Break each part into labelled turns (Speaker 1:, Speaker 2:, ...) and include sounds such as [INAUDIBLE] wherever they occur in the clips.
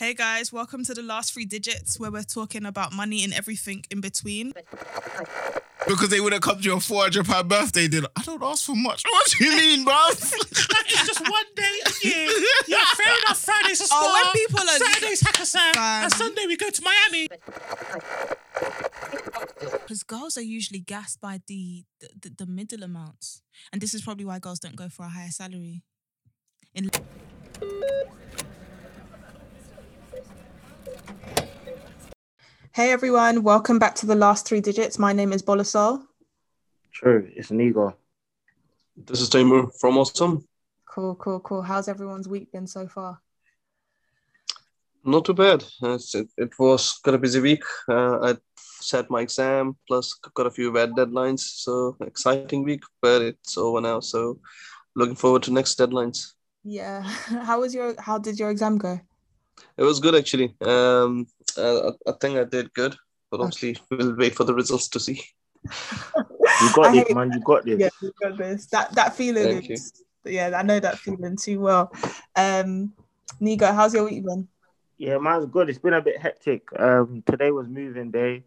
Speaker 1: Hey guys, welcome to the last three digits where we're talking about money and everything in between.
Speaker 2: Because they would have come to your 400 pound birthday dinner. I don't ask for much. What do you mean, bruv? [LAUGHS]
Speaker 3: It's just one day a year. Yeah, fair enough. Friday's a spa.
Speaker 1: Oh, when people are-
Speaker 3: Saturday's Hakkasan.
Speaker 1: Fam.
Speaker 3: And Sunday we go to Miami.
Speaker 1: Because girls are usually gassed by the, the, the, the middle amounts. And this is probably why girls don't go for a higher salary. In Hey everyone, welcome back to the last three digits. My name is Bola Sol.
Speaker 4: True, it's an ego.
Speaker 5: This is Taimur from Osome.
Speaker 1: Cool, cool, cool. How's everyone's week been so far?
Speaker 5: Not too bad. It's- It, it was got a busy week. Uh, I set my exam, plus got a few bad deadlines. So exciting week, but it's over now. So looking forward to next deadlines.
Speaker 1: Yeah. [LAUGHS] How was your how did your exam go?
Speaker 5: It was good actually. Um, uh, I, I think I did good, but obviously we'll wait for the results to see. [LAUGHS]
Speaker 4: You got
Speaker 1: it,
Speaker 4: man. You got this.
Speaker 1: Yeah, you got this. That that feeling
Speaker 5: Thank you.
Speaker 1: is yeah, I know that feeling too well. Um Nigo, how's your week been?
Speaker 4: Yeah, man's good. It's been a bit hectic. Um, today was moving day.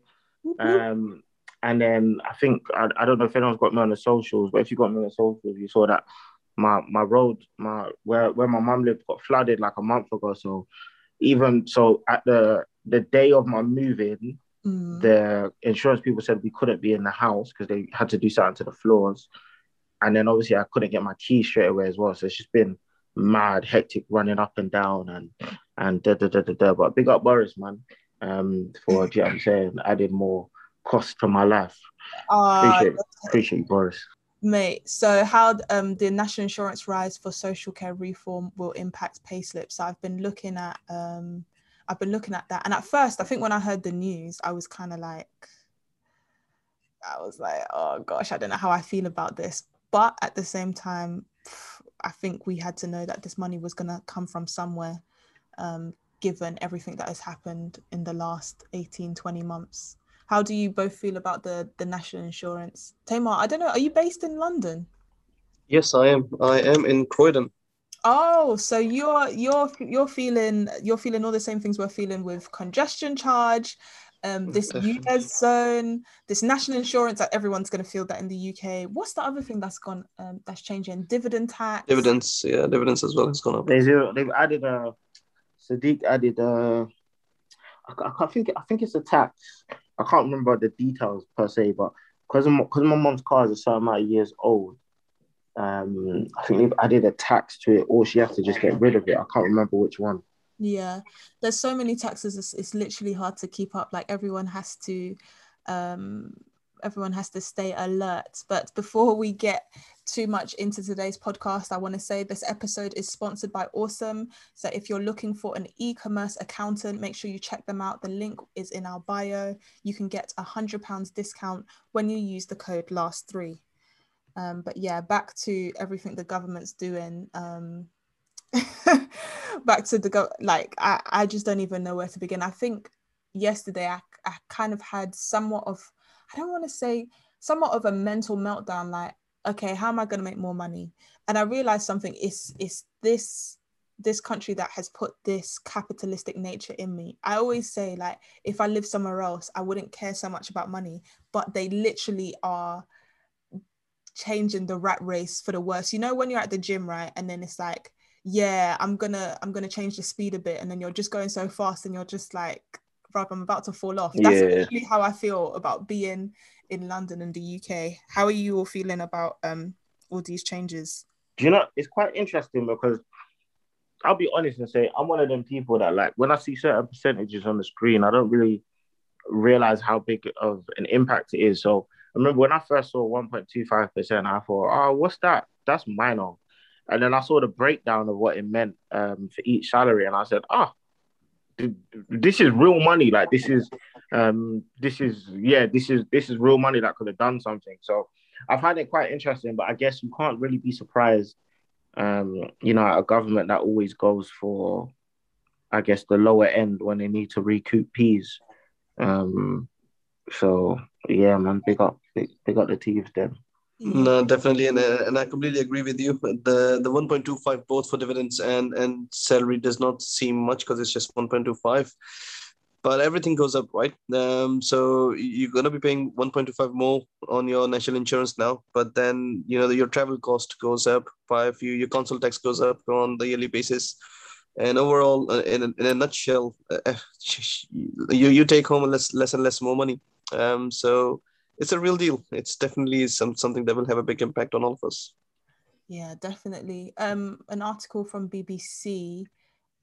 Speaker 4: Um, and then I think I, I don't know if anyone's got me on the socials, but if you got me on the socials, you saw that my my road, my where where my mum lived, got flooded like a month ago. So even so, at the the day of my moving,
Speaker 1: Mm.
Speaker 4: the insurance people said we couldn't be in the house because they had to do something to the floors. And then obviously I couldn't get my keys straight away as well. So it's just been mad, hectic running up and down and and da da da da da. But big up Boris, man. Um, for do you know what I'm saying? Added more cost to my life.
Speaker 1: Ah,
Speaker 4: Appreciate appreciate you, Boris.
Speaker 1: Mate, so how um, the national insurance rise for social care reform will impact payslips. So I've been looking at um, I've been looking at that, and at first, I think when I heard the news, I was kind of like, I was like, oh gosh, I don't know how I feel about this. But at the same time, I think we had to know that this money was gonna come from somewhere, um, given everything that has happened in the last 18, 20 months. How do you both feel about the the national insurance? Taimur, I don't know. Are you based in London?
Speaker 5: Yes, I am. I am in Croydon.
Speaker 1: Oh, so you're you're you're feeling you're feeling all the same things we're feeling with congestion charge, um, this
Speaker 5: Definitely.
Speaker 1: US zone, this national insurance that everyone's going to feel that in the UK. What's the other thing that's gone um, that's changing? Dividend tax.
Speaker 5: Dividends, yeah, dividends as well It's gone up.
Speaker 4: They zero, they've added a Sadiq added a I, can't think I think it's a tax. I can't remember the details per se, but because because my mom's car is a certain amount of years old, um, I think they've added a tax to it, or she has to just get rid of it. I can't remember which one.
Speaker 1: Yeah, there's so many taxes. It's, it's literally hard to keep up. Like everyone has to, um, everyone has to stay alert. But before we get too much into today's podcast, I want to say this episode is sponsored by Osome. So if you're looking for an e-commerce accountant, make sure you check them out. The link is in our bio. You can get a hundred pounds discount when you use the code last three. Um, but yeah, back to everything the government's doing. Um, [LAUGHS] back to the go like I, I just don't even know where to begin i think yesterday I, I kind of had somewhat of i don't want to say somewhat of a mental meltdown like okay how am i going to make more money? And i realized something is is this this country that has put this capitalistic nature in me. I always say like if i live somewhere else i wouldn't care so much about money but they literally are changing the rat race for the worse. You know when you're at the gym right and then it's like yeah i'm gonna i'm gonna change the speed a bit and then you're just going so fast and you're just like I'm about to fall off that's
Speaker 4: Yeah.
Speaker 1: literally how i feel about being in london and the uk how are you all feeling about um all these changes
Speaker 4: Do you know? It's quite interesting because I'll be honest and say I'm one of them people that like when I see certain percentages on the screen, I don't really realize how big of an impact it is. So I remember when I first saw 1.25%, I thought, oh, what's that? That's minor. And then I saw the breakdown of what it meant um, for each salary, and I said, ah, th- this is real money. Like this is, um, this is yeah, this is this is real money that could have done something. So I find it quite interesting, but I guess you can't really be surprised, um, you know, a government that always goes for, I guess, the lower end when they need to recoup peas. Um, so yeah, man, big up, big, big up the thieves then.
Speaker 5: No, definitely, and uh, and I completely agree with you. The the one point two five both for dividends and and salary does not seem much because it's just one point two five, but everything goes up, right? Um, so you're gonna be paying one point two five more on your national insurance now, but then you know your travel cost goes up by a few, your council tax goes up on the yearly basis, and overall, uh, in a, in a nutshell, uh, [LAUGHS] you you take home less less and less more money. Um, so it's a real deal. It's definitely some something that will have a big impact on all of us.
Speaker 1: Yeah, definitely. Um, an article from BBC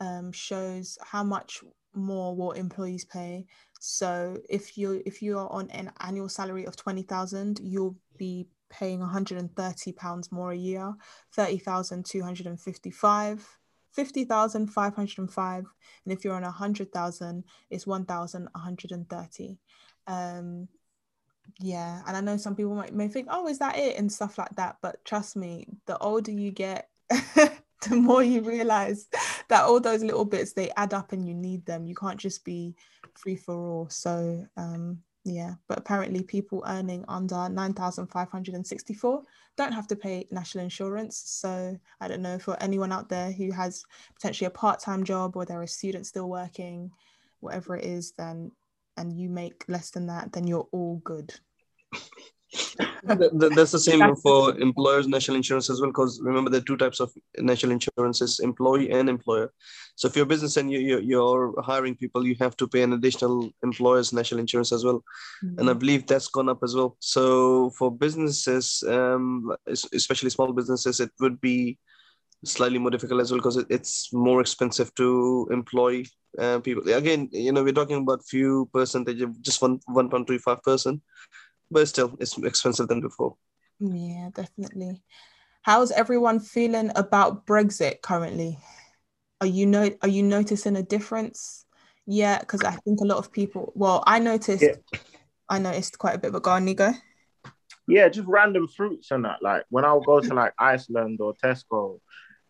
Speaker 1: um, shows how much more will employees pay. So if you if you are on an annual salary of twenty thousand, you'll be paying 130 pounds more a year, 30,255, 50,505, and if you're on 100,000, it's 1,130. Um, yeah and i know some people might may think oh is that it? and stuff like that but trust me the older you get [LAUGHS] the more you realize that all those little bits they add up and you need them. You can't just be free for all. So um yeah but apparently people earning under 9564 don't have to pay national insurance. So i don't know for anyone out there who has potentially a part-time job or they're a student still working whatever it is then and you make less than that, then you're all good.
Speaker 5: That's the same for employers' national insurance as well. Because remember, there are two types of national insurances: employee and employer. So if you're a business and you, you you're hiring people, you have to pay an additional employer's national insurance as well. Mm-hmm. And I believe that's gone up as well. So for businesses, um, especially small businesses, it would be slightly more difficult as well because it's more expensive to employ uh, people. Again, you know, we're talking about few percentage of just one one point three five percent, but still, it's expensive than before.
Speaker 1: Yeah, definitely. How's everyone feeling about Brexit currently? Are you know are you noticing a difference? Yeah, because I think a lot of people. Well, I noticed. Yeah. I noticed quite a bit. But go on, Nigo.
Speaker 4: Yeah, just random fruits and that. Like when I'll go to like Iceland or Tesco,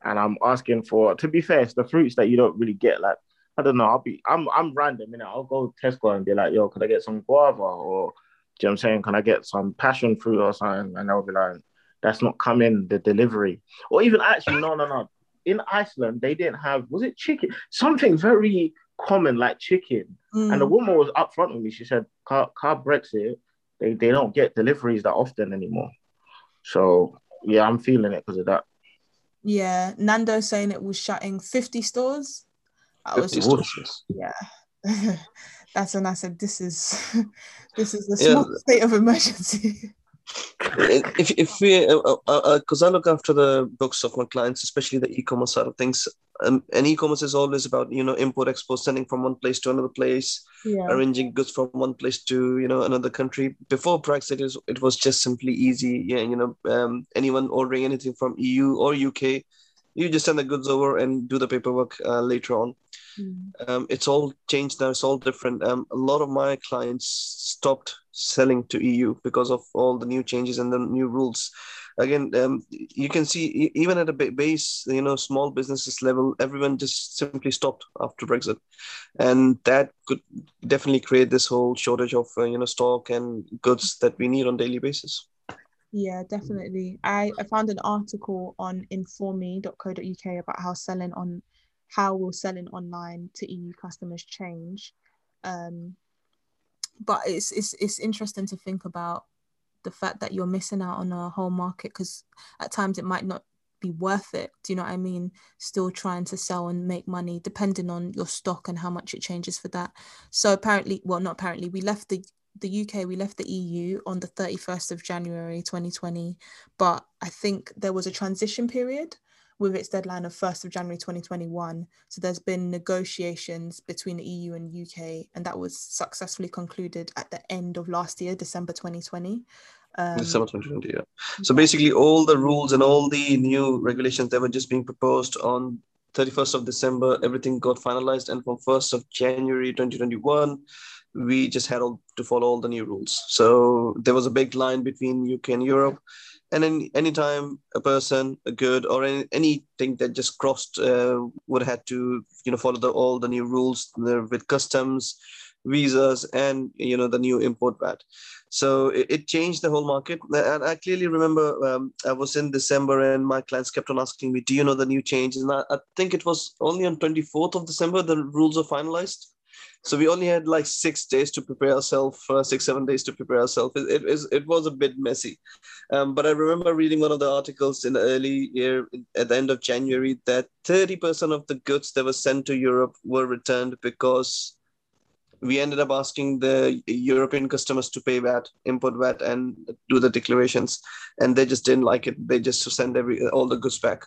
Speaker 4: and I'm asking for. To be fair, it's the fruits that you don't really get. Like I don't know. I'll be. I'm. I'm random. You know. I'll go to Tesco and be like, "Yo, could I get some guava?" Or, do you know what I'm saying? Can I get some passion fruit or something? And they'll be like, "That's not coming. The delivery." Or even actually, no, no, no. In Iceland, they didn't have. Was it chicken? Something very common like chicken. Mm. And the woman was upfront with me. She said, "Car, car Brexit, they they don't get deliveries that often anymore." So yeah, I'm feeling it because of that.
Speaker 1: Yeah, Nando saying it was shutting 50 stores.
Speaker 5: I 50 was stores.
Speaker 1: Yeah. [LAUGHS] That's when I said this is [LAUGHS] this is a yeah. state of emergency. [LAUGHS]
Speaker 5: if if we because uh, uh, uh, I look after the books of my clients, especially the e-commerce side of things, um, and e-commerce is always about you know import export, sending from one place to another place, yeah. arranging goods from one place to you know another country. Before Brexit, is it was just simply easy. Yeah, you know, um, anyone ordering anything from EU or UK, you just send the goods over and do the paperwork uh, later on. Mm. Um, it's all changed now. It's all different. Um, a lot of my clients stopped selling to EU because of all the new changes and the new rules. Again, um, you can see even at a base, you know, small businesses level, everyone just simply stopped after Brexit, and that could definitely create this whole shortage of uh, you know stock and goods that we need on daily basis.
Speaker 1: Yeah, definitely. I, I found an article on informe.co.uk about how selling on how will selling online to EU customers change. Um, but it's it's it's interesting to think about the fact that you're missing out on a whole market because at times it might not be worth it. Do you know what I mean? Still trying to sell and make money, depending on your stock and how much it changes for that. So apparently, well, not apparently, we left the the UK, we left the EU on the 31st of January 2020, but I think there was a transition period with its deadline of 1st of January 2021. So there's been negotiations between the EU and UK, and that was successfully concluded at the end of last year, December 2020.
Speaker 5: Um, December 2020, yeah. So basically, all the rules and all the new regulations that were just being proposed on 31st of December, everything got finalized, and from 1st of January 2021, we just had to follow all the new rules. So there was a big line between UK and Europe and any anytime a person a good or any, anything that just crossed uh, would have to you know follow the, all the new rules with customs visas and you know the new import VAT. So it, it changed the whole market. And I clearly remember um, I was in December and my clients kept on asking me, Do you know the new changes? And I, I think it was only on 24th of December the rules are finalized. So we only had like six days to prepare ourselves, uh, six, seven days to prepare ourselves. It, it, it, was a bit messy. Um, but I remember reading one of the articles in the early year, at the end of January, that 30% of the goods that were sent to Europe were returned because we ended up asking the European customers to pay VAT, import VAT, and do the declarations, and they just didn't like it. They just send every all the goods back,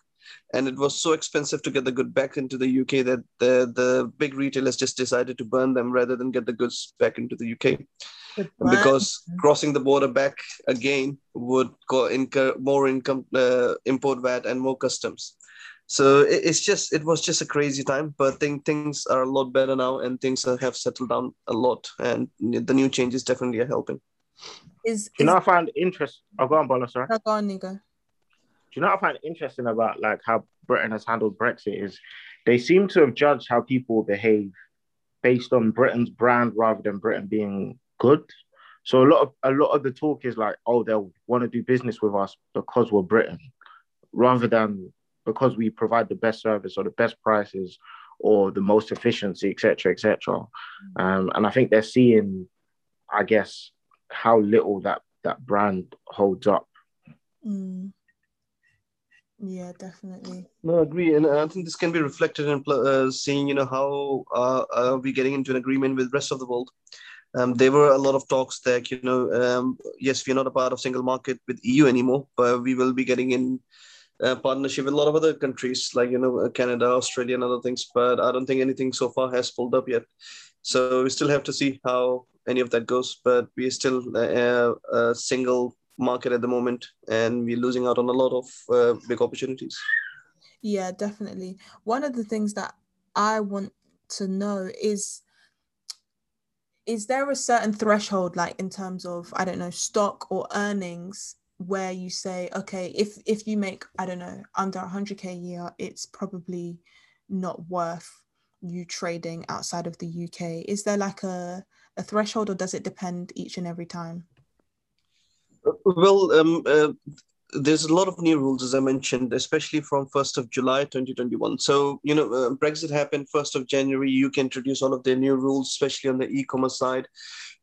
Speaker 5: and it was so expensive to get the good back into the UK that the the big retailers just decided to burn them rather than get the goods back into the UK. Because crossing the border back again would go incur more income, uh, import VAT, and more customs so it, it's just it was just a crazy time but think things are a lot better now and things have settled down a lot and the new changes definitely are helping
Speaker 1: is,
Speaker 4: you know i find interest oh go on Bola, sorry
Speaker 1: go on Nigo.
Speaker 4: Do you know what i find interesting about like how britain has handled brexit is they seem to have judged how people behave based on britain's brand rather than britain being good so a lot of a lot of the talk is like oh they'll want to do business with us because we're britain rather than because we provide the best service or the best prices or the most efficiency, etc., etc. Um, and I think they're seeing, I guess, how little that that brand holds up.
Speaker 1: Mm. Yeah, definitely.
Speaker 5: No, agree, and I think this can be reflected in uh, seeing, you know, how uh, are we getting into an agreement with the rest of the world. Um, there were a lot of talks that, you know, um, yes, we're not a part of single market with EU anymore, but we will be getting in uh, partnership with a lot of other countries like you know Canada, Australia, and other things. But I don't think anything so far has pulled up yet. So we still have to see how any of that goes. But we're still a, a single market at the moment, and we're losing out on a lot of uh, big opportunities.
Speaker 1: Yeah, definitely. One of the things that I want to know is is there a certain threshold like in terms of i don't know stock or earnings where you say okay if if you make i don't know under 100k a year it's probably not worth you trading outside of the uk is there like a, a threshold or does it depend each and every time
Speaker 5: well um, uh, there's a lot of new rules as i mentioned especially from 1st of july 2021 so you know uh, brexit happened 1st of january. You can introduce all of their new rules especially on the e-commerce side.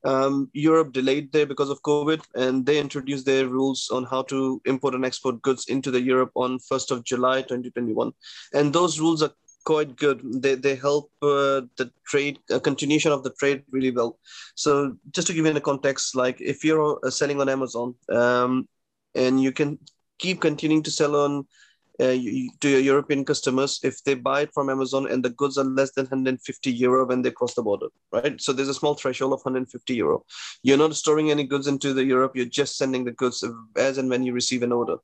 Speaker 5: Um, Europe delayed there because of COVID, and they introduced their rules on how to import and export goods into the Europe on 1st of July 2021. And those rules are quite good. They, they help uh, the trade, uh, continuation of the trade really well. So just to give you a context, like if you're uh, selling on Amazon um, and you can keep continuing to sell on uh, to your European customers if they buy it from Amazon and the goods are less than 150 euro when they cross the border, right? So there's a small threshold of 150 euro. You're not storing any goods into the Europe. You're just sending the goods as and when you receive an order.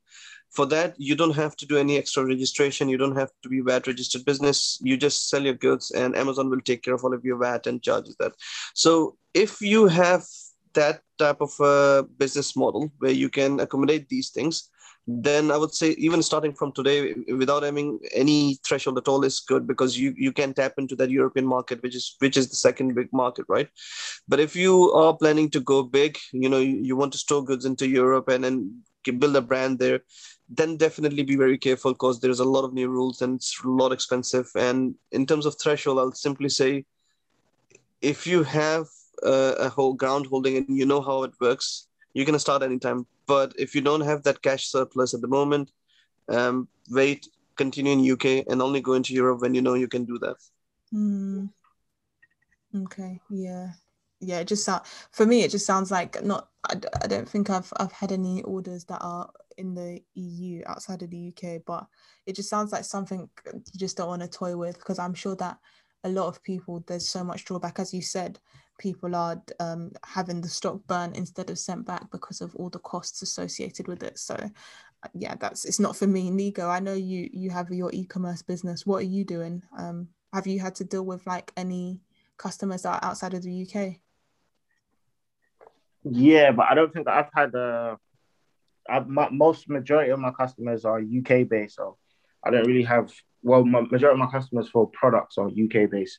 Speaker 5: For that, you don't have to do any extra registration. You don't have to be VAT registered business. You just sell your goods, and Amazon will take care of all of your VAT and charges that. So if you have that type of a business model where you can accommodate these things, then I would say even starting from today, without having any threshold at all, is good because you you can tap into that European market, which is which is the second big market, right? But if you are planning to go big, you know, you, you want to store goods into Europe and then build a brand there, then definitely be very careful because there's a lot of new rules and it's a lot expensive. And in terms of threshold, I'll simply say, if you have a, a whole ground holding and you know how it works, you can start anytime but if you don't have that cash surplus at the moment, um, wait, continue in UK, and only go into Europe when you know you can do that.
Speaker 1: Mm. Okay. Yeah. Yeah. It just sound for me. It just sounds like not. I, I don't think I've I've had any orders that are in the EU outside of the UK, but it just sounds like something you just don't want to toy with because I'm sure that a lot of people there's so much drawback as you said people are um, having the stock burnt instead of sent back because of all the costs associated with it. So uh, yeah, that's it's not for me. Nigo, I know you you have your e-commerce business. What are you doing? Um, have you had to deal with like any customers that are outside of the UK?
Speaker 4: Yeah, but I don't think I've had a. Uh, my, most majority of my customers are UK based, so I don't really have. Well, my majority of my customers for products are UK based.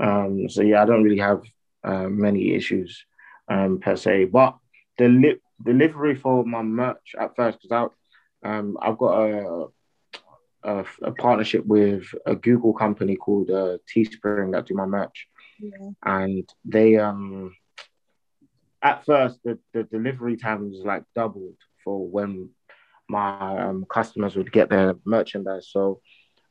Speaker 4: Um, so yeah, I don't really have uh, many issues um, per se. But the deli- delivery for my merch at first because I, um, I've got a, a, a partnership with a Google company called uh, Teespring that do my merch,
Speaker 1: Yeah.
Speaker 4: and they um at first the, the delivery time was like doubled for when my um, customers would get their merchandise. So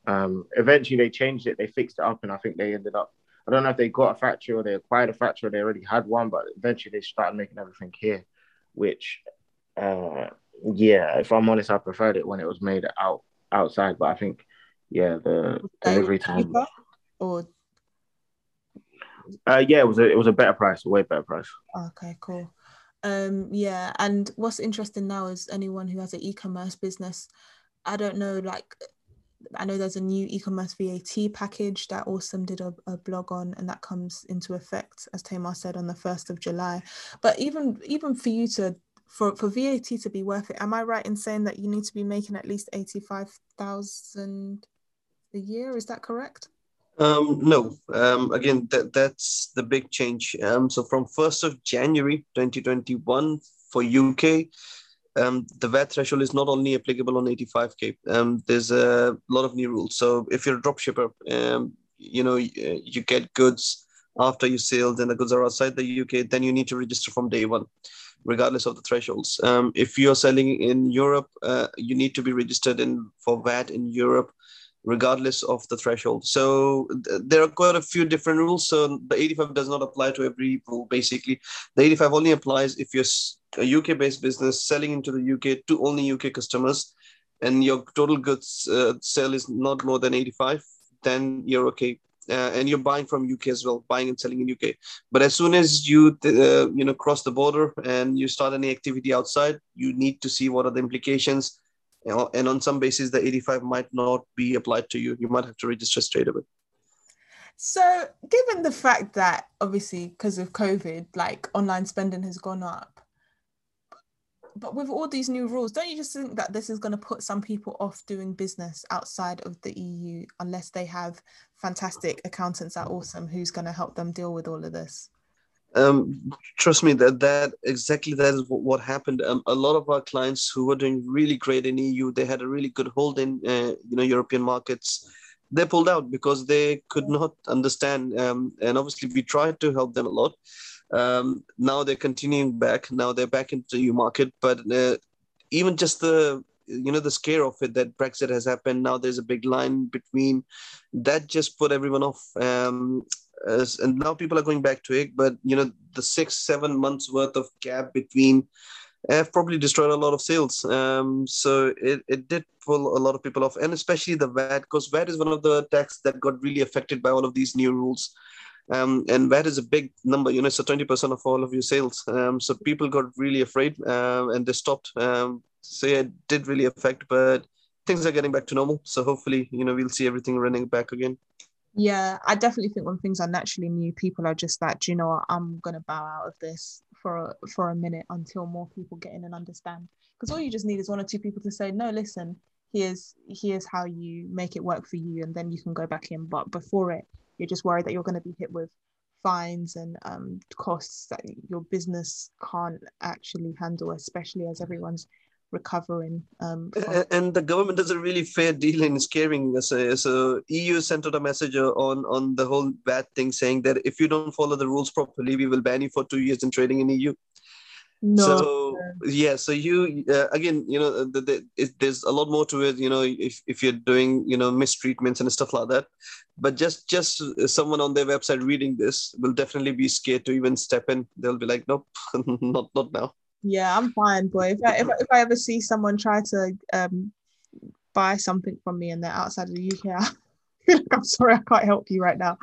Speaker 4: um, eventually they changed it, they fixed it up, and I think they ended up. I don't know if they got a factory or they acquired a factory or they already had one, but eventually they started making everything here, which, uh, yeah, if I'm honest, I preferred it when it was made out outside. But I think, yeah, the delivery time.
Speaker 1: Or
Speaker 4: Uh, yeah, it was a it was a better price, a way better price.
Speaker 1: okay, cool. Um, yeah, and what's interesting now is anyone who has an e-commerce business. I don't know, like I know there's a new e-commerce VAT package that Osome did a, a blog on, and that comes into effect, as Taimur said, on the first of July. But even even for you to for, for VAT to be worth it, am I right in saying that you need to be making at least eighty-five thousand a year? Is that correct?
Speaker 5: Um, no, um, again, that, that's the big change. Um, so from 1st of January 2021 for UK, um, the VAT threshold is not only applicable on 85K. Um, there's a lot of new rules. So if you're a dropshipper, um, you know, you, you get goods after you sell, and the goods are outside the UK, then you need to register from day one, regardless of the thresholds. Um, if you're selling in Europe, uh, you need to be registered in for VAT in Europe regardless of the threshold. So th- there are quite a few different rules. So the 85 does not apply to every rule, basically. The 85 only applies if you're a UK based business selling into the UK to only UK customers and your total goods uh, sale is not more than 85, then you're okay. Uh, and you're buying from UK as well, buying and selling in UK. But as soon as you uh, you know cross the border and you start any activity outside, you need to see what are the implications and on some basis the 85 might not be applied to you you might have to register straight away
Speaker 1: So, given the fact that obviously because of COVID, like online spending has gone up, but with all these new rules, don't you just think that this is going to put some people off doing business outside of the EU unless they have fantastic accountants at Osome who's going to help them deal with all of this?
Speaker 5: Um, trust me that that exactly that is what, happened. Um, a lot of our clients who were doing really great in eu they had a really good hold in uh, you know european markets. They pulled out because they could not understand um, and obviously we tried to help them a lot. Um, now they're continuing back. Now they're back into the eu market. But uh, even just the you know the scare of it that brexit has happened now there's a big line between that just put everyone off um, as, and now people are going back to it but you know the six seven months worth of gap between have probably destroyed a lot of sales um, so it, it did pull a lot of people off and especially the vat because vat is one of the tax that got really affected by all of these new rules um, and VAT is a big number, you know, a 20% of all of your sales. Um, so people got really afraid um, and they stopped. Um, so yeah, it did really affect, but things are getting back to normal. So hopefully, you know, we'll see everything running back again.
Speaker 1: Yeah, I definitely think when things are naturally new, people are just like, Do you know what, I'm gonna bow out of this for a, for a minute until more people get in and understand. Because all you just need is one or two people to say, no, listen, here's here's how you make it work for you, and then you can go back in. But before it, you're just worried that you're going to be hit with fines and um, costs that your business can't actually handle, especially as everyone's recovering. Um, from-
Speaker 5: And the government does a really fair deal in scaring us. Uh, So EU sent out a message uh, on on the whole bad thing, saying that if you don't follow the rules properly, we will ban you for two years in trading in EU.
Speaker 1: no,
Speaker 5: So yeah, so you uh, again, you know, the, the, it, there's a lot more to it. You know, if, if you're doing you know mistreatments and stuff like that, but just just someone on their website reading this will definitely be scared to even step in. They'll be like, nope, [LAUGHS] not not now.
Speaker 1: Yeah, I'm fine, boy. If I, if, I- if I ever see someone try to um, buy something from me and they're outside of the UK, [LAUGHS] I'm sorry, I can't help you right now.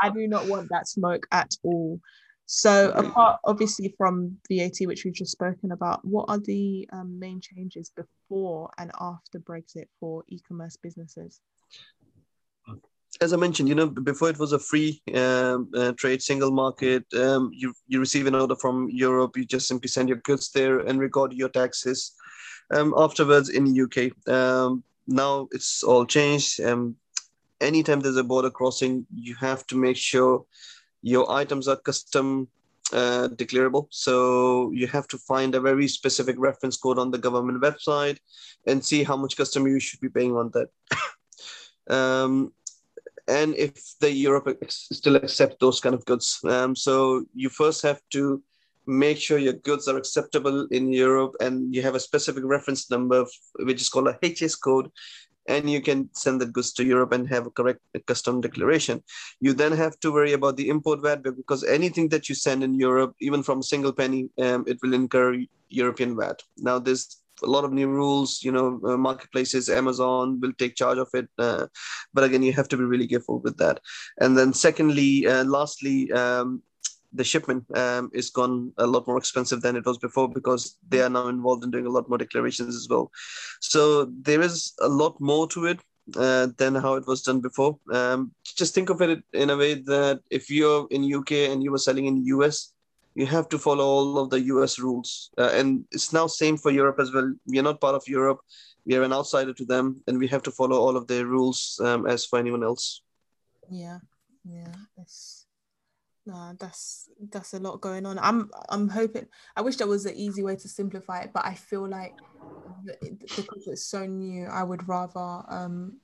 Speaker 1: I do not want that smoke at all. So, apart obviously from VAT, which we've just spoken about, what are the um, main changes before and after Brexit for e-commerce businesses?
Speaker 5: As I mentioned, you know, before it was a free um, uh, trade single market. Um, you you receive an order from Europe, you just simply send your goods there and record your taxes. Um, afterwards, in the UK, um, now it's all changed. Um, anytime there's a border crossing, you have to make sure your items are custom uh, declarable. So you have to find a very specific reference code on the government website and see how much custom you should be paying on that. [COUGHS] um, and if the Europe still accept those kind of goods. Um, so you first have to make sure your goods are acceptable in Europe and you have a specific reference number, which is called a HS code, and you can send the goods to Europe and have a correct custom declaration. You then have to worry about the import VAT because anything that you send in Europe, even from a single penny, um, it will incur European VAT. Now, there's a lot of new rules, you know, uh, marketplaces, Amazon will take charge of it. Uh, but again, you have to be really careful with that. And then, secondly, uh, lastly, um, the shipment um, is gone a lot more expensive than it was before because they are now involved in doing a lot more declarations as well. So there is a lot more to it uh, than how it was done before. Um, just think of it in a way that if you're in UK and you were selling in US, you have to follow all of the US rules, uh, and it's now same for Europe as well. We are not part of Europe; we are an outsider to them, and we have to follow all of their rules um, as for anyone else.
Speaker 1: Yeah, yeah, it's Nah, that's that's a lot going on. I'm I'm hoping. I wish there was an easy way to simplify it, but I feel like because it's so new, I would rather um,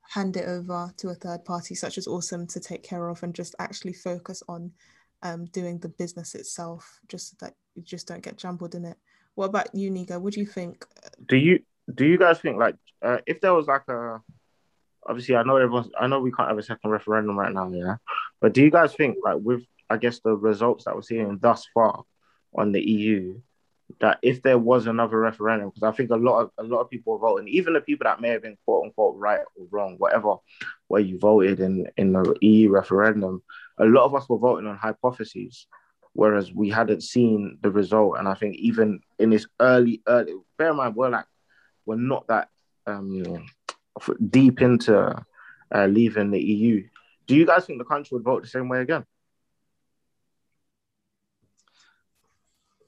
Speaker 1: hand it over to a third party such as Osome to take care of and just actually focus on um, doing the business itself, just that you just don't get jumbled in it. What about you, Nigo? What do you think?
Speaker 4: Do you do you guys think like uh, if there was like a obviously I know everyone's I know we can't have a second referendum right now, yeah. But do you guys think like with I guess the results that we're seeing thus far on the EU that if there was another referendum, because I think a lot of a lot of people voting, even the people that may have been quote unquote right or wrong, whatever where you voted in in the EU referendum, a lot of us were voting on hypotheses, whereas we hadn't seen the result. And I think even in this early early, bear in mind we're like we're not that um, deep into uh, leaving the EU. Do you guys think the country would vote the same way again?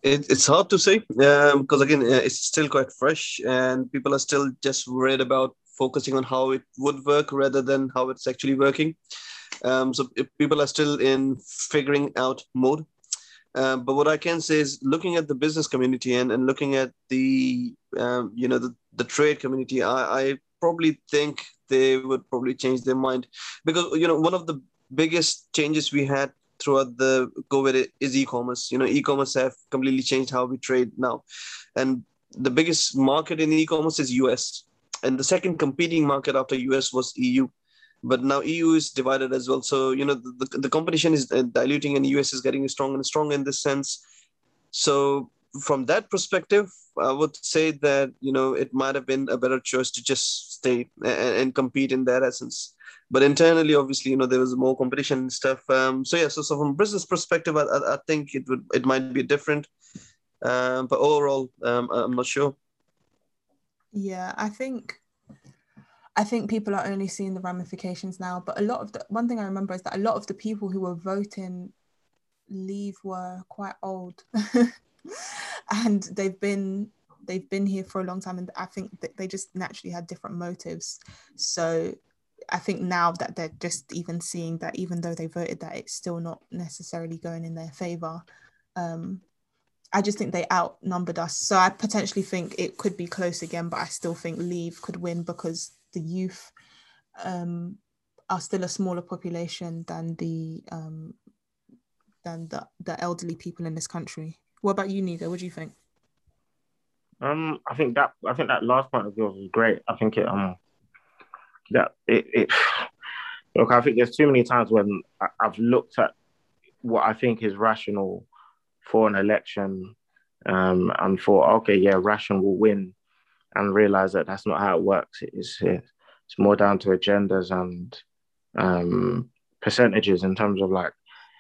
Speaker 5: It, it's hard to say um, because again, uh, it's still quite fresh, and people are still just worried about focusing on how it would work rather than how it's actually working. Um, so people are still in figuring out mode. Uh, but what I can say is, looking at the business community and, and looking at the um, you know the, the trade community, I, I probably think they would probably change their mind because you know one of the biggest changes we had throughout the COVID is e-commerce. You know, e-commerce have completely changed how we trade now, and the biggest market in e-commerce is US, and the second competing market after US was EU. But now EU is divided as well. So you know the, the, the competition is uh, diluting, and US is getting strong and strong in this sense. So from that perspective, I would say that you know it might have been a better choice to just stay and, and compete in that essence. But internally, obviously, you know there was more competition and stuff. Um, so yeah, so, so from business perspective, I, I, I think it would it might be different. Um, but overall, um, I'm not sure.
Speaker 1: Yeah, I think I think people are only seeing the ramifications now. But a lot of the one thing I remember is that a lot of the people who were voting leave were quite old. [LAUGHS] and they've been they've been here for a long time and i think that they just naturally had different motives so i think now that they're just even seeing that even though they voted that it's still not necessarily going in their favor um, i just think they outnumbered us so i potentially think it could be close again but i still think leave could win because the youth um, are still a smaller population than the um, than the, the elderly people in this country what about you, Nigo? What do you think?
Speaker 4: Um, I think that I think that last point of yours was great. I think it um that it, it look. I think there's too many times when I've looked at what I think is rational for an election um, and thought, okay, yeah, rational will win, and realize that that's not how it works. It's it's more down to agendas and um, percentages in terms of like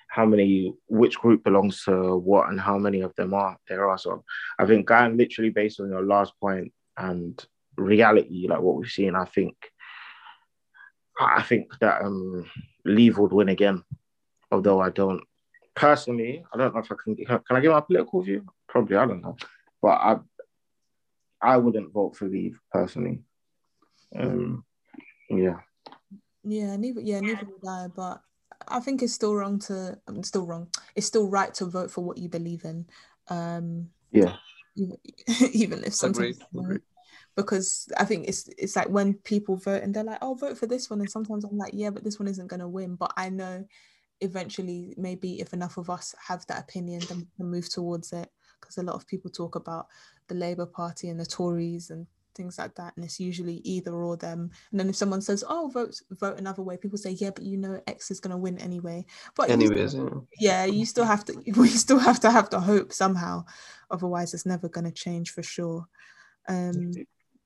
Speaker 4: how many which group belongs to what and how many of them are there are. So i think going literally based on your last point and reality like what we've seen i think i think that um leave would win again. Although i don't personally i don't know if i can can i give my political view? Probably i don't know. But i i wouldn't vote for leave personally um yeah
Speaker 1: yeah neither yeah neither would i but I think it's still wrong to. I'm still wrong. It's still right to vote for what you believe in. Um,
Speaker 4: Yeah.
Speaker 1: even, [LAUGHS] even if sometimes
Speaker 5: Agreed, agreed.
Speaker 1: because I think it's it's like when people vote and they're like, "Oh, vote for this one," and sometimes I'm like, "Yeah, but this one isn't gonna win." But I know eventually, maybe if enough of us have that opinion, then we can move towards it. Because a lot of people talk about the Labour Party and the Tories and things like that, and it's usually either or them. And then if someone says, "Oh, vote vote another way," people say, "Yeah, but you know X is gonna win anyway." But you
Speaker 5: Anyways, yeah.
Speaker 1: yeah you still have to [LAUGHS] we still have to have the hope somehow otherwise it's never going to change for sure um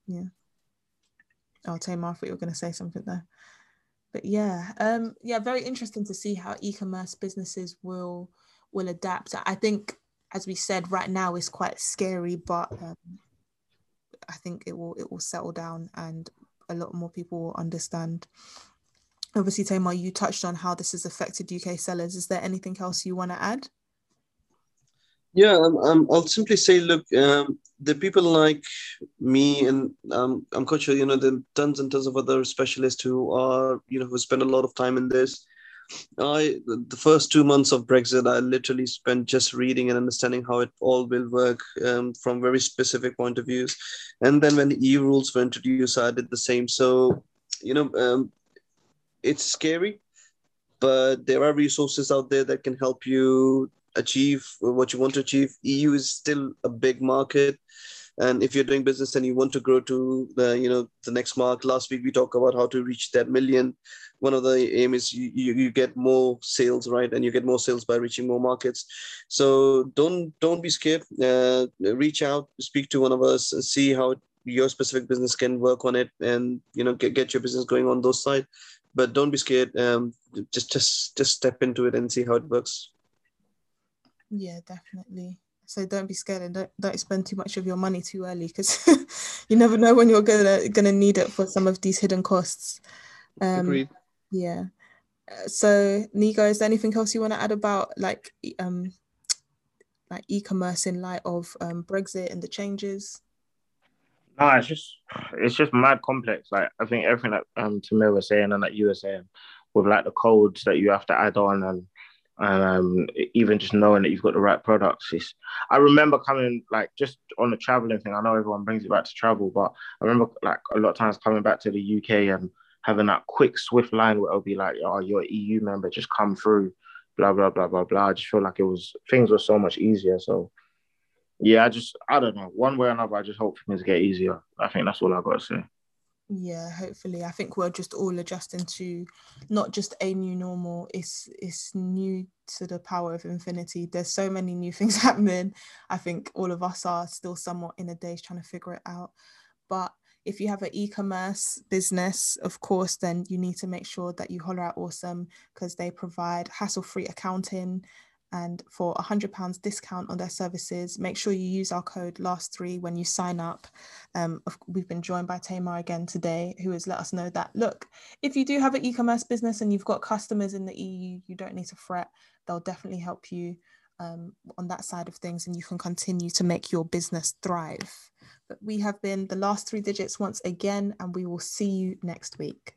Speaker 1: yeah oh Taimur, I thought you were going to say something there but yeah um yeah very interesting to see how e-commerce businesses will will adapt i think as we said right now is quite scary but um, i think it will it will settle down and a lot more people will understand obviously Taimur, you touched on how this has affected uk sellers is there anything else you want to add
Speaker 5: Yeah, um, um, I'll simply say, look, um, the people like me and um, I'm quite sure, you know, there are tons and tons of other specialists who are, you know, who spend a lot of time in this. I the first two months of Brexit, I literally spent just reading and understanding how it all will work um, from very specific point of views. And then when EU rules were introduced, I did the same. So, you know, um, it's scary, but there are resources out there that can help you achieve what you want to achieve. EU is still a big market. And if you're doing business and you want to grow to the, you know, the next mark, last week we talked about how to reach that million. One of the aim is you, you, you get more sales, right? And you get more sales by reaching more markets. So don't don't be scared. Uh, reach out, speak to one of us, see how your specific business can work on it, and you know get, get your business going on those side. But don't be scared. Um, just just just step into it and see how it works.
Speaker 1: Yeah, definitely. So don't be scared and don't don't spend too much of your money too early because [LAUGHS] you never know when you're gonna gonna need it for some of these hidden costs. Um,
Speaker 5: Agreed.
Speaker 1: Yeah. Uh, So Nigo, is there anything else you want to add about like e- um like e-commerce in light of um, Brexit and the changes?
Speaker 4: No, it's just it's just mad complex. Like I think everything that um Taimur was saying and that you were saying with like the codes that you have to add on and and um even just knowing that you've got the right products. I remember coming like just on the traveling thing. I know everyone brings it back to travel, but I remember like a lot of times coming back to the UK and having that quick swift line where it'll be like, oh, you're an EU member, just come through, blah blah blah blah blah. I just feel like it was things were so much easier. So yeah, I just I don't know. One way or another, I just hope things get easier. I think that's all I've got to say.
Speaker 1: Yeah, hopefully. I think we're just all adjusting to not just a new normal, it's it's new to the power of infinity. There's so many new [LAUGHS] things happening. I think all of us are still somewhat in a daze trying to figure it out. But if you have an e-commerce business, of course, then you need to make sure that you holler at Osome because they provide hassle-free accounting and for a hundred pounds discount on their services. Make sure you use our code last three when you sign up. Um, we've been joined by Taimur again today, who has let us know that look, if you do have an e-commerce business and you've got customers in the EU, you don't need to fret. They'll definitely help you um, on that side of things, and you can continue to make your business thrive. But we have been the last three digits once again, and we will see you next week.